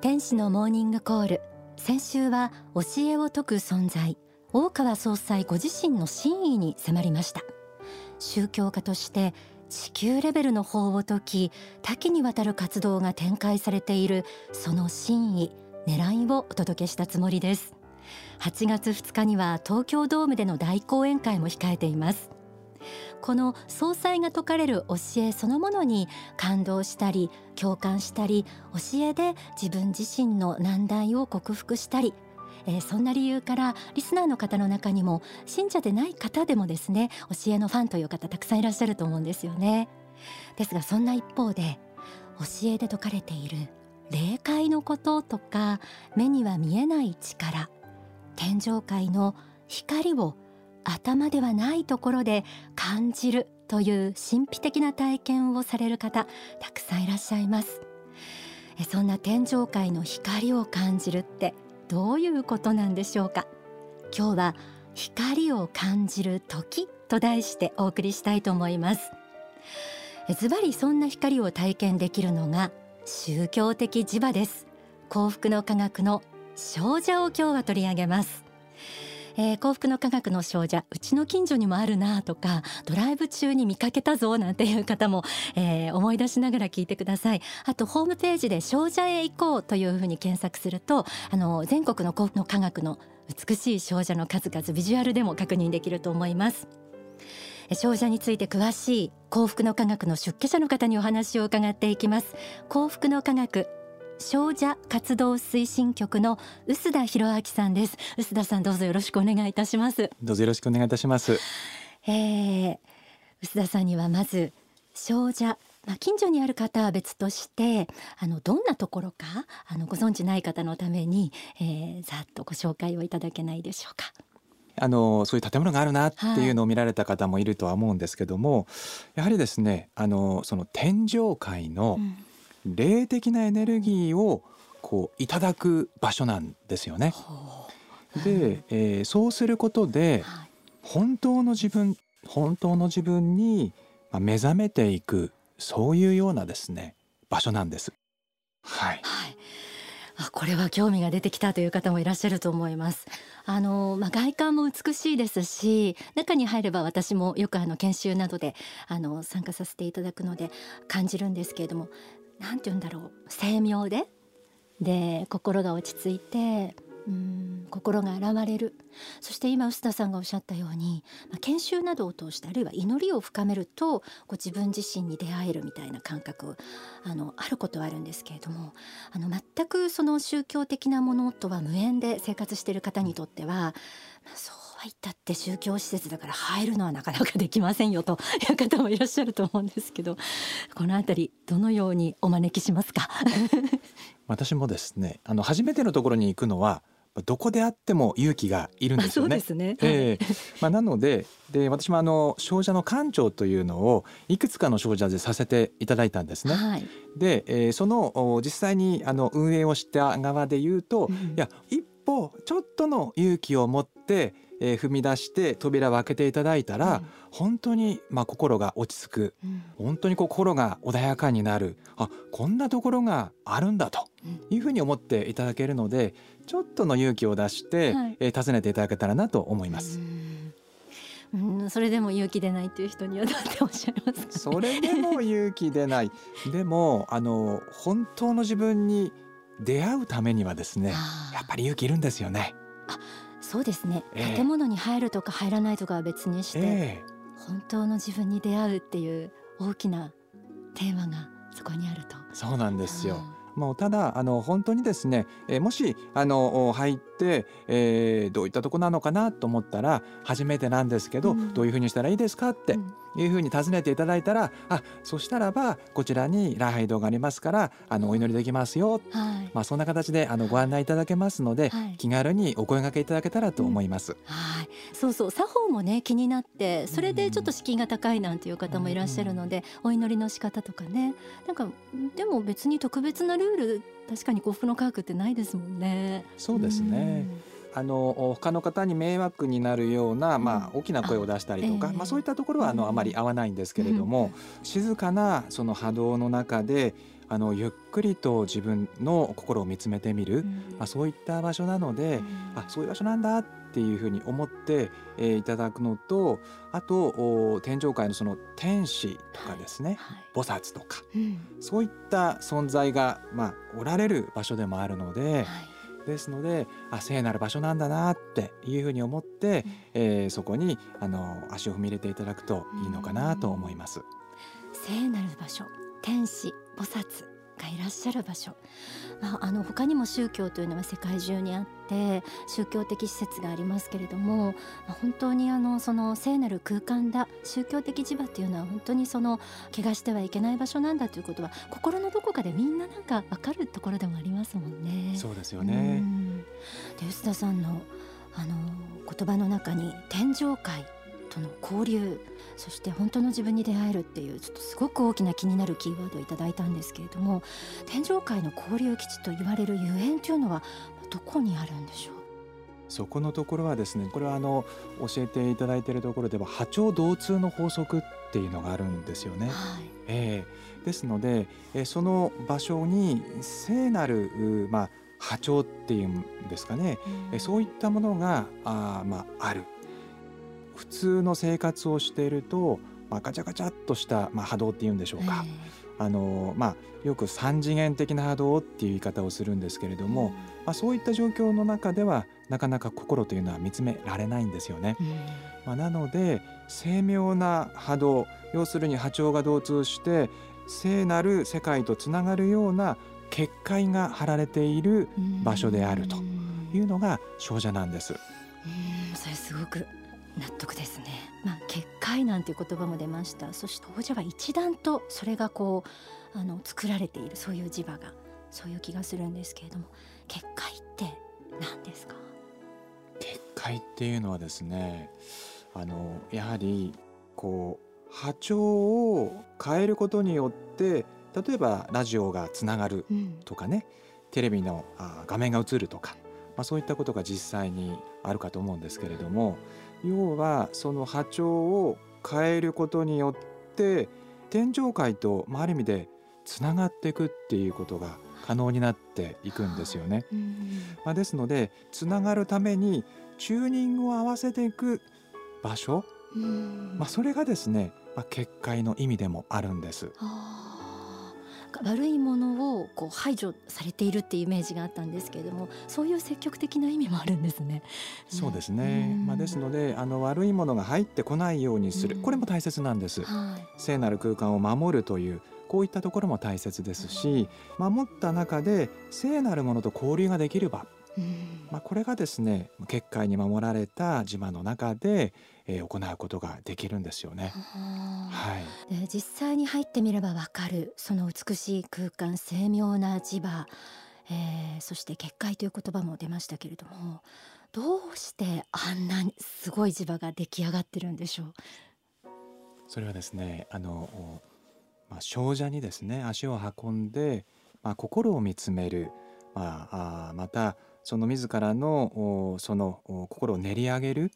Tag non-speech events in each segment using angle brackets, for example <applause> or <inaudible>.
天使のモーニングコール。先週は教えを説く存在。大川総裁ご自身の真意に迫りました。宗教家として地球レベルの法を説き多岐にわたる活動が展開されているその真意狙いをお届けしたつもりです。8月2日には東京ドームでの大講演会も控えています。この総裁が説かれる教えそのものに感動したり共感したり教えで自分自身の難題を克服したり。えー、そんな理由からリスナーの方の中にも信者でない方でもですね教えのファンという方たくさんいらっしゃると思うんですよね。ですがそんな一方で教えで説かれている霊界のこととか目には見えない力。天上界の光を頭ではないところで感じるという神秘的な体験をされる方たくさんいらっしゃいます。そんな天上界の光を感じるってどういうことなんでしょうか？今日は光を感じる時と題してお送りしたいと思います。ズバリそんな光を体験できるのが宗教的磁場です。幸福の科学の少女を今日は取り上げます。えー、幸福の科学の少女うちの近所にもあるなとかドライブ中に見かけたぞなんていう方も、えー、思い出しながら聞いてください。あとホームページで少女へ行こうというふうに検索するとあの全国の幸福の科学の美しい少女の数々ビジュアルでも確認できると思います。少女について詳しい幸福の科学の出家者の方にお話を伺っていきます。幸福の科学少女活動推進局の臼田博明さんです。臼田さんどうぞよろしくお願いいたします。どうぞよろしくお願いいたします。えー、臼田さんにはまず少女まあ、近所にある方は別としてあのどんなところかあのご存知ない方のために、えー、ざっとご紹介をいただけないでしょうか。あのそういう建物があるなっていうのを見られた方もいるとは思うんですけども、はい、やはりですねあのその天上界の、うん霊的なエネルギーをこういただく場所なんですよね。で、えー、そうすることで、本当の自分本当の自分に目覚めていくそういうようなですね場所なんです。はい、はいあこれは興味が出てきたという方もいらっしゃると思います。あのまあ、外観も美しいですし中に入れば私もよくあの研修などであの参加させていただくので感じるんですけれどもなんて言うんだろう。精妙で。で心が落ち着いてうん心が洗われる。そして今臼田さんがおっしゃったように、まあ、研修などを通してあるいは祈りを深めるとこう自分自身に出会えるみたいな感覚あのあることはあるんですけれどもあの全くその宗教的なものとは無縁で生活している方にとっては、まあ、そうは言ったって宗教施設だから入るのはなかなかできませんよという方もいらっしゃると思うんですけどこの辺りどのようにお招きしますか？<laughs> 私もですねあの初めてのところに行くのはどこであっても勇気がいるんですよね。ね。えー、<laughs> まあ、なのでで私もあの少女の館長というのをいくつかの少女でさせていただいたんですね。はい、で、えー、その実際にあの運営をした側で言うと、うん、いや一歩ちょっとの勇気を持ってえー、踏み出して扉を開けていただいたら、うん、本当にまあ心が落ち着く、うん、本当に心が穏やかになる。あこんなところがあるんだというふうに思っていただけるのでちょっとの勇気を出して、はい、えー、訪ねていただけたらなと思います。うん、それでも勇気出ないという人にはどうっておっしゃいます、ね、それでも勇気出ない。でもあの本当の自分に出会うためにはですねやっぱり勇気いるんですよね。あそうですね、えー、建物に入るとか入らないとかは別にして、えー、本当の自分に出会うっていう大きなテーマがそこにあると。そうなんですよ。もうただあの本当にですね、えー、もしあの入って、えー、どういったとこなのかなと思ったら初めてなんですけど、うん、どういうふうにしたらいいですかって、いうふうに尋ねていただいたらあそしたらばこちらに礼拝堂がありますからあのお祈りできますよ、はい、まあ、そんな形であのご案内いただけますので、はい、気軽にお声掛けいただけたらと思います。うん、はい、そうそう。作法もね気になってそれでちょっと敷居が高いなんていう方もいらっしゃるので、うん、お祈りの仕方とかね。なんかでも別に特別なルール確かに幸福の科学ってないですもんね。そうですね、あの他の方に迷惑になるような、まあ、大きな声を出したりとか、まあ、そういったところはあのあまり合わないんですけれども、静かなその波動の中であのゆっくりと自分の心を見つめてみる、うん、まあ、そういった場所なので、うん、あそういう場所なんだっていうふうに思って、えー、いただくのとあと天上界のその天使とかですね、はい。はい、菩薩とか、うん、そういった存在が、まあ、おられる場所でもあるので。はい。ですのであ聖なる場所なんだなっていうふうに思って、うん、えー、そこにあの足を踏み入れていただくといいのかなと思います。聖なる場所天使菩薩がいらっしゃる場所、まあ、あの他にも宗教というのは世界中にあって宗教的施設がありますけれども、まあ、本当にあのその聖なる空間だ宗教的磁場っていうのは本当にその怪我してはいけない場所なんだということは心のどこかでみんななんか分かるところでもありますもんね。そうですよね。で臼田さんのあの言葉の中に天上界との交流そして本当の自分に出会えるっていうちょっとすごく大きな気になるキーワードをいただいたんですけれども天上界の交流基地と言われるゆえんというのはどこにあるんでしょう？そこのところはですねこれはあの教えていただいているところでは波長同通の法則っていうのがあるんですよね。はい、えー、ですので、えー、その場所に聖なる、まあ、波長っていうんですかね、うん、そういったものがあ,、まあ、ある普通の生活をしていると、まあ、ガチャガチャっとした、まあ、波動っていうんでしょうか、えー、あのまあ、よく3次元的な波動っていう言い方をするんですけれども、うん、まあ、そういった状況の中ではなかなか心というのは見つめられないんですよね。うん、まあ、なので精妙な波動要するに波長が同通して聖なる世界とつながるような結界が張られている場所であるというのが少女なんです。うん。それすごく納得ですね。まあ、結界なんていう言葉も出ました。そして王者は一段とそれがこうあの作られているそういう磁場がそういう気がするんですけれども、結界って何ですか？結界っていうのはですね、あのやはりこう波長を変えることによって例えばラジオがつながるとかね、うん、テレビのあ画面が映るとか、まあ、そういったことが実際にあるかと思うんですけれども要はその波長を変えることによって天上界と、まあ、ある意味でつながっていくっていうことが可能になっていくんですよね。まあ、ですのでつながるためにチューニングを合わせていく場所、まあ、それがですね、まあ、結界の意味でもあるんです。悪いものをこう排除されているっていうイメージがあったんですけれどもそういう積極的な意味もあるんですね。そうですね、まあ、ですのであの悪いものが入ってこないようにする。これも大切なんです。はい、聖なる空間を守るというこういったところも大切ですし守った中で聖なるものと交流ができる場まあ、これがですね結界に守られた磁場の中で、えー、行うことができるんですよね。はい、で実際に入ってみればわかるその美しい空間精妙な磁場、えー、そして結界という言葉も出ましたけれどもどうしてあんなにすごい磁場が出来上がってるんでしょう？それはですねあの、まあ、少女にですね足を運んで、まあ、心を見つめる、まあ、あまたその自らのその心を練り上げる、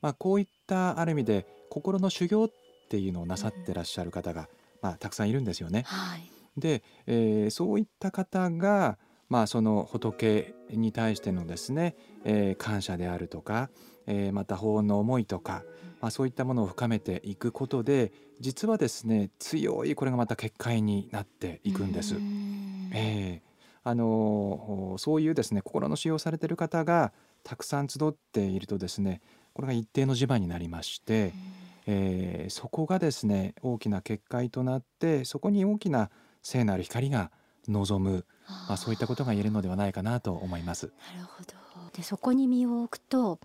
まあ、こういったある意味で心の修行っていうのをなさってらっしゃる方が、まあ、たくさんいるんですよね。はい、で、えー、そういった方が、まあ、その仏に対してのですね、えー、感謝であるとか、えー、また法の思いとか、まあ、そういったものを深めていくことで実はですね強いこれがまた結界になっていくんです。えーあのそういうですね心の使用されている方がたくさん集っているとですねこれが一定の地盤になりまして、えー、そこがですね大きな結界となってそこに大きな聖なる光が望むまあ、そういったことが言えるのではないかなと思います。なるほどでそこに身を置くと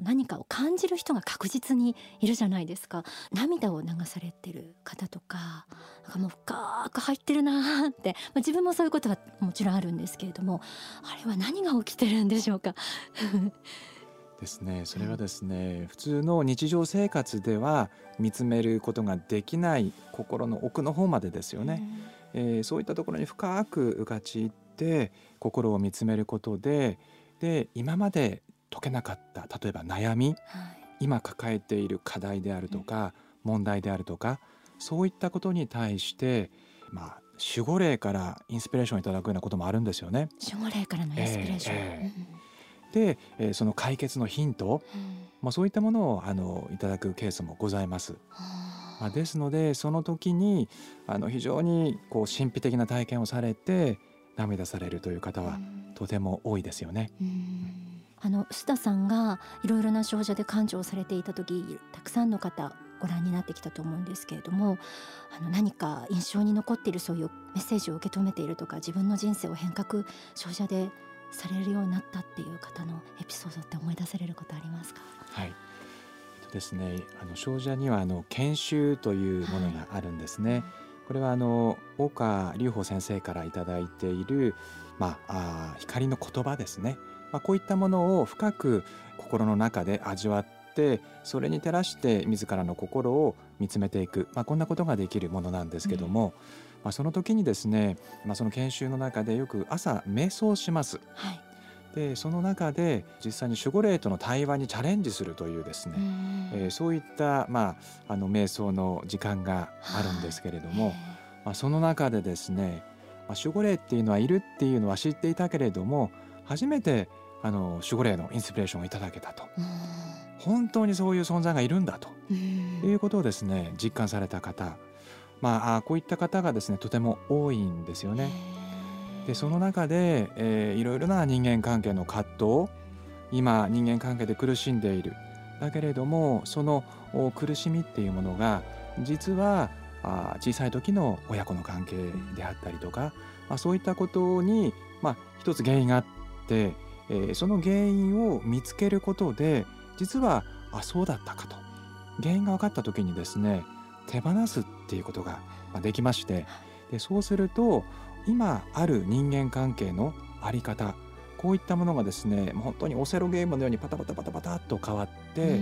何かを感じる人が確実にいるじゃないですか。涙を流されてる方とかなんかもう深く入ってるなって、まあ、自分もそういうことはもちろんあるんですけれどもあれは何が起きてるんでしょうか？<laughs> ですね。それはですね、普通の日常生活では見つめることができない心の奥の方までですよね。えー、そういったところに深く浮かちいって心を見つめることでで今まで解けなかった例えば悩み、はい、今抱えている課題であるとか、問題であるとかそういったことに対して、まあ、守護霊からインスピレーションいただくようなこともあるんですよね。守護霊からのインスピレーション、えーえー、で、えー、その解決のヒント、うん、まあ、そういったものをあのいただくケースもございます。まあ、ですのでその時にあの非常にこう神秘的な体験をされて涙されるという方はとても多いですよね。あの須田さんがいろいろな症状で感情されていた時たくさんの方ご覧になってきたと思うんですけれどもあの何か印象に残っているそういうメッセージを受け止めているとか自分の人生を変革症者でされるようになったっていう方のエピソードって思い出されることありますか？はい。ですねあの少女にはあの研修というものがあるんですね。はい、これはあの大川隆法先生から頂いている、まあ、あ光の言葉ですね、まあ、こういったものを深く心の中で味わってそれに照らして自らの心を見つめていく、まあ、こんなことができるものなんですけども、うん、まあ、その時にですね、まあ、その研修の中でよく朝瞑想します。はいでその中で実際に守護霊との対話にチャレンジするというですね、えー、そういった、まあ、あの瞑想の時間があるんですけれども、まあ、その中でですね、まあ、守護霊っていうのはいるっていうのは知っていたけれども初めてあの守護霊のインスピレーションをいただけたと。本当にそういう存在がいるんだと。いうことをですね実感された方。まあこういった方がですねとても多いんですよね。でその中で、えー、いろいろな人間関係の葛藤今人間関係で苦しんでいる。だけれどもその苦しみっていうものが実はあ小さい時の親子の関係であったりとか、まあ、そういったことに、まあ、一つ原因があって、えー、その原因を見つけることで実はあそうだったかと。原因が分かった時にですね手放すっていうことができましてでそうすると今ある人間関係の在り方こういったものがですね本当にオセロゲームのようにパタパタパタパタっと変わって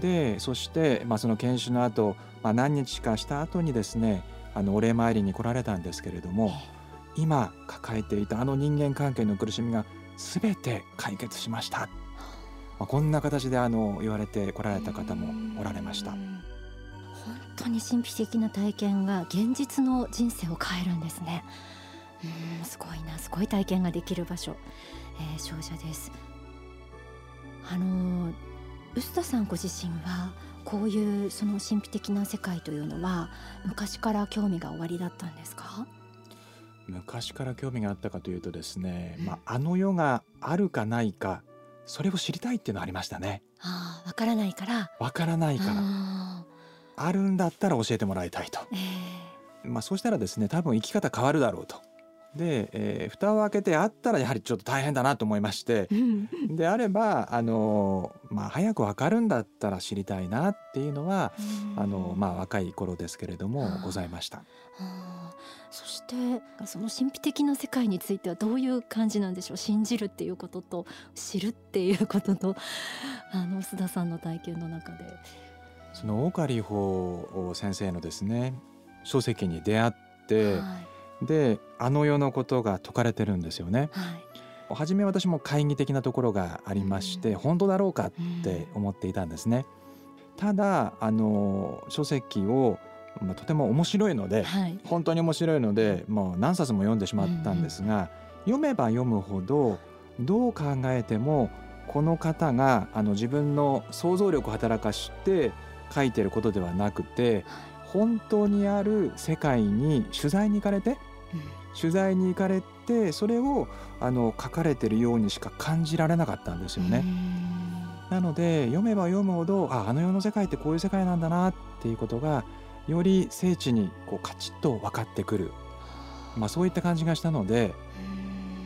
でそして、まあ、その研修の後、まあ何日かした後にですねあのお礼参りに来られたんですけれども今抱えていたあの人間関係の苦しみが全て解決しました、まあ、こんな形であの言われて来られた方もおられました。本当に神秘的な体験が現実の人生を変えるんですね。うんすごいなすごい体験ができる場所、えー、少女ですあの臼田さんご自身はこういうその神秘的な世界というのは昔から興味がおありだったんですか？昔から興味があったかというとですね、うん、まあ、あの世があるかないかそれを知りたいっていうのはありましたね。ああ、わからないから？わからないから。あるんだったら教えてもらいたいと。えー、まあそうしたらですね、多分生き方変わるだろうと。で、えー、蓋を開けてあったらやはりちょっと大変だなと思いまして。であればあの、まあ、早く分かるんだったら知りたいなっていうのはあの、まあ、若い頃ですけれどもございました。そしてその神秘的な世界についてはどういう感じなんでしょう。信じるっていうことと知るっていうことと <laughs> あの須田さんの体験の中で。その大狩法先生のですね書籍に出会って、はいであの世のことが説かれてるんですよね。はい、初め私も懐疑的なところがありまして、うん、本当だろうかって思っていたんですね。ただあの書籍をまあ、とても面白いので、はい、本当に面白いのでもう何冊も読んでしまったんですが、うん、読めば読むほどどう考えてもこの方があの自分の想像力を働かして書いてることではなくて本当にある世界に取材に行かれて取材に行かれてそれをあの書かれてるようにしか感じられなかったんですよね。なので読めば読むほどああの世の世界ってこういう世界なんだなっていうことがより精緻にこうカチッと分かってくる、まあ、そういった感じがしたので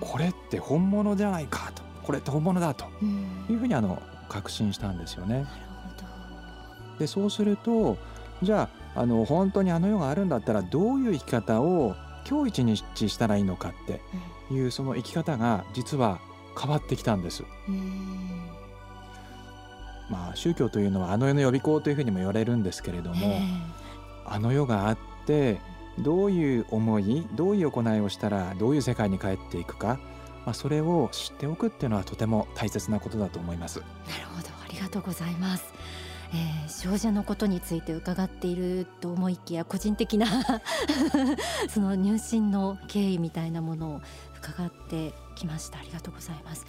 これって本物じゃないかと。これって本物だと。いうふうにあの確信したんですよね。でそうするとじゃああの本当にあの世があるんだったらどういう生き方を今日一日したらいいのかっていうその生き方が実は変わってきたんです。まあ宗教というのはあの世の予備校というふうにも言われるんですけれども、あの世があってどういう思いどういう行いをしたらどういう世界に帰っていくか、まあ、それを知っておくっていうのはとても大切なことだと思います。なるほどありがとうございます。えー、少女のことについて伺っていると思いきや個人的な <laughs> その入信の経緯みたいなものを伺ってきました。ありがとうございます、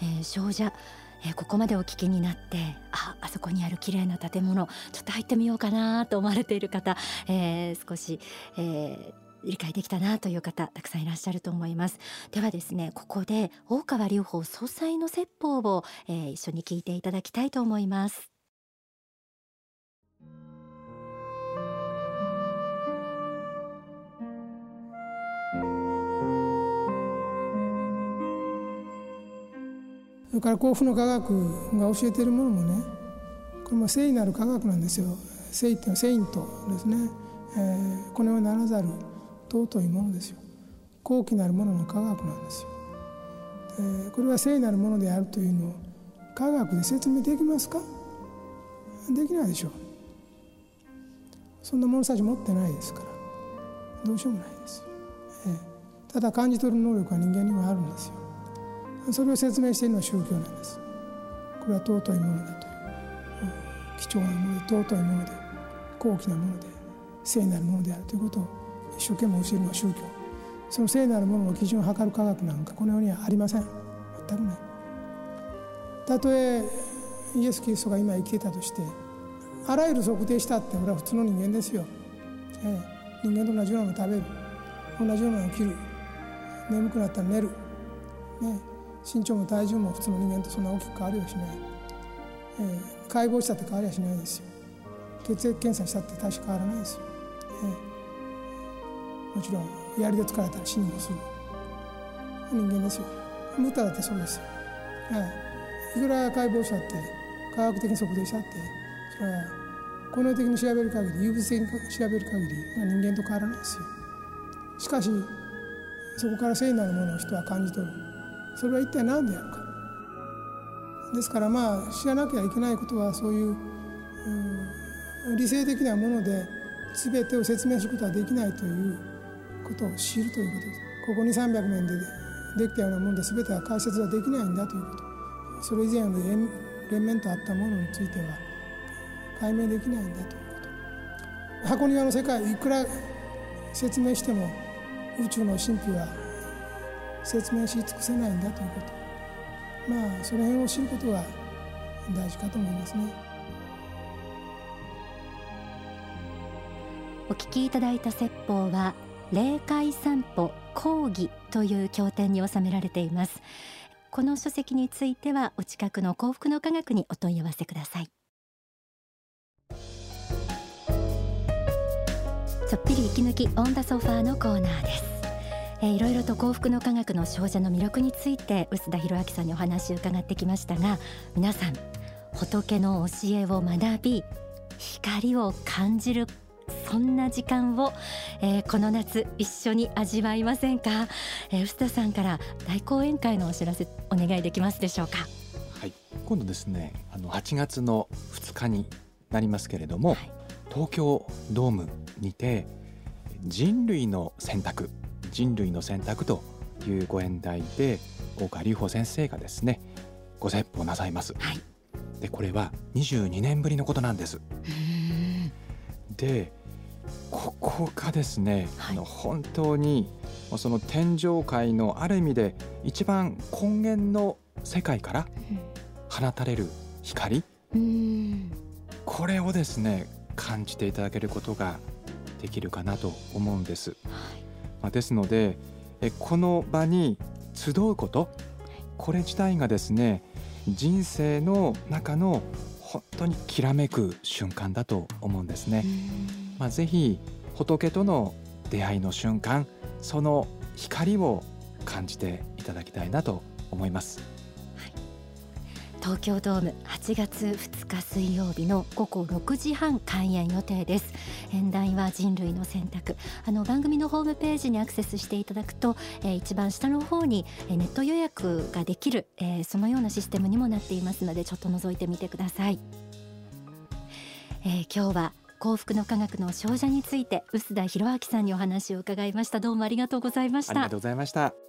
えー、少女えー、ここまでお聞きになってああそこにある綺麗な建物ちょっと入ってみようかなと思われている方、えー、少し、えー理解できたなという方たくさんいらっしゃると思います。ではですねここで大川隆法総裁の説法を、えー、一緒に聞いていただきたいと思います。れから幸福の科学が教えているものもねこれも聖なる科学なんですよ。聖っていうのはセイントですね、えー、この世ならざる尊いものですよ。高貴なるものの科学なんですよ。でこれは聖なるものであるというのを科学で説明できますか？できないでしょう。そんな物差し持ってないですから。どうしようもないです、えー、ただ感じ取る能力は人間にはあるんですよ。それを説明しているのは宗教なんです。これは尊いものだと、貴重なもので尊いもので高貴なもので聖なるものであるということを一生懸命教えるのは宗教。その聖なるものの基準を測る科学なんかこの世にはありません。全くない。たとえイエス・キリストが今生きてたとしてあらゆる測定したって俺は普通の人間ですよ、ええ、人間と同じようなの食べる。同じようなのを着る。眠くなったら寝る、ね、身長も体重も普通の人間とそんな大きく変わりはしない、えー、解剖したって変わりはしないですよ。血液検査したって大して変わらないですよ、えー、もちろん槍で疲れたら死にもする。人間ですよ。ムタだってそうですよ、はい、いくら解剖したって科学的に測定したってそれは根能的に調べる限り有物的に調べる限り人間と変わらないですよ。しかしそこから聖なるものを人は感じ取る。それは一体何であるか。ですからまあ知らなきゃいけないことはそういう、理性的なもので全てを説明することはできないということを知るということ。ですここに300年でできたようなもので全ては解説はできないんだということ。それ以前の連綿とあったものについては解明できないんだということ。箱庭の世界いくら説明しても宇宙の神秘は説明し尽くせないんだということ。まあその辺を知ることが大事かと思いますね。お聞きいただいた説法は霊界散歩講義という経典に収められています。この書籍についてはお近くの幸福の科学にお問い合わせください。ちょっぴり息抜きオンダソファーのコーナーです。えー、いろいろと幸福の科学の少女の魅力について臼田博明さんにお話を伺ってきましたが皆さん仏の教えを学び光を感じるそんな時間を、えー、この夏一緒に味わいませんか、えー、臼田さんから大講演会のお知らせお願いできますでしょうか？はい。今度ですねあの8月の2日になりますけれども、はい、東京ドームにて人類の選択人類の選択というご演題で大川隆法先生がですねご説法なさいます。はい、でこれは22年ぶりのことなんです。でここがですね、はい、あの本当にその天上界のある意味で一番根源の世界から放たれる光、これをですね感じていただけることができるかなと思うんです。はいまあ、ですのでえこの場に集うことこれ自体がですね人生の中の本当にきらめく瞬間だと思うんですね。まあ、ぜひ仏との出会いの瞬間その光を感じていただきたいなと思います。東京ドーム8月2日水曜日の午後6時半開演予定です。演題は人類の選択。あの番組のホームページにアクセスしていただくと、えー、一番下の方に、えー、ネット予約ができる、えー、そのようなシステムにもなっていますのでちょっと覗いてみてください、えー、今日は幸福の科学の少女について臼田博明さんにお話を伺いました。どうもありがとうございました。ありがとうございました。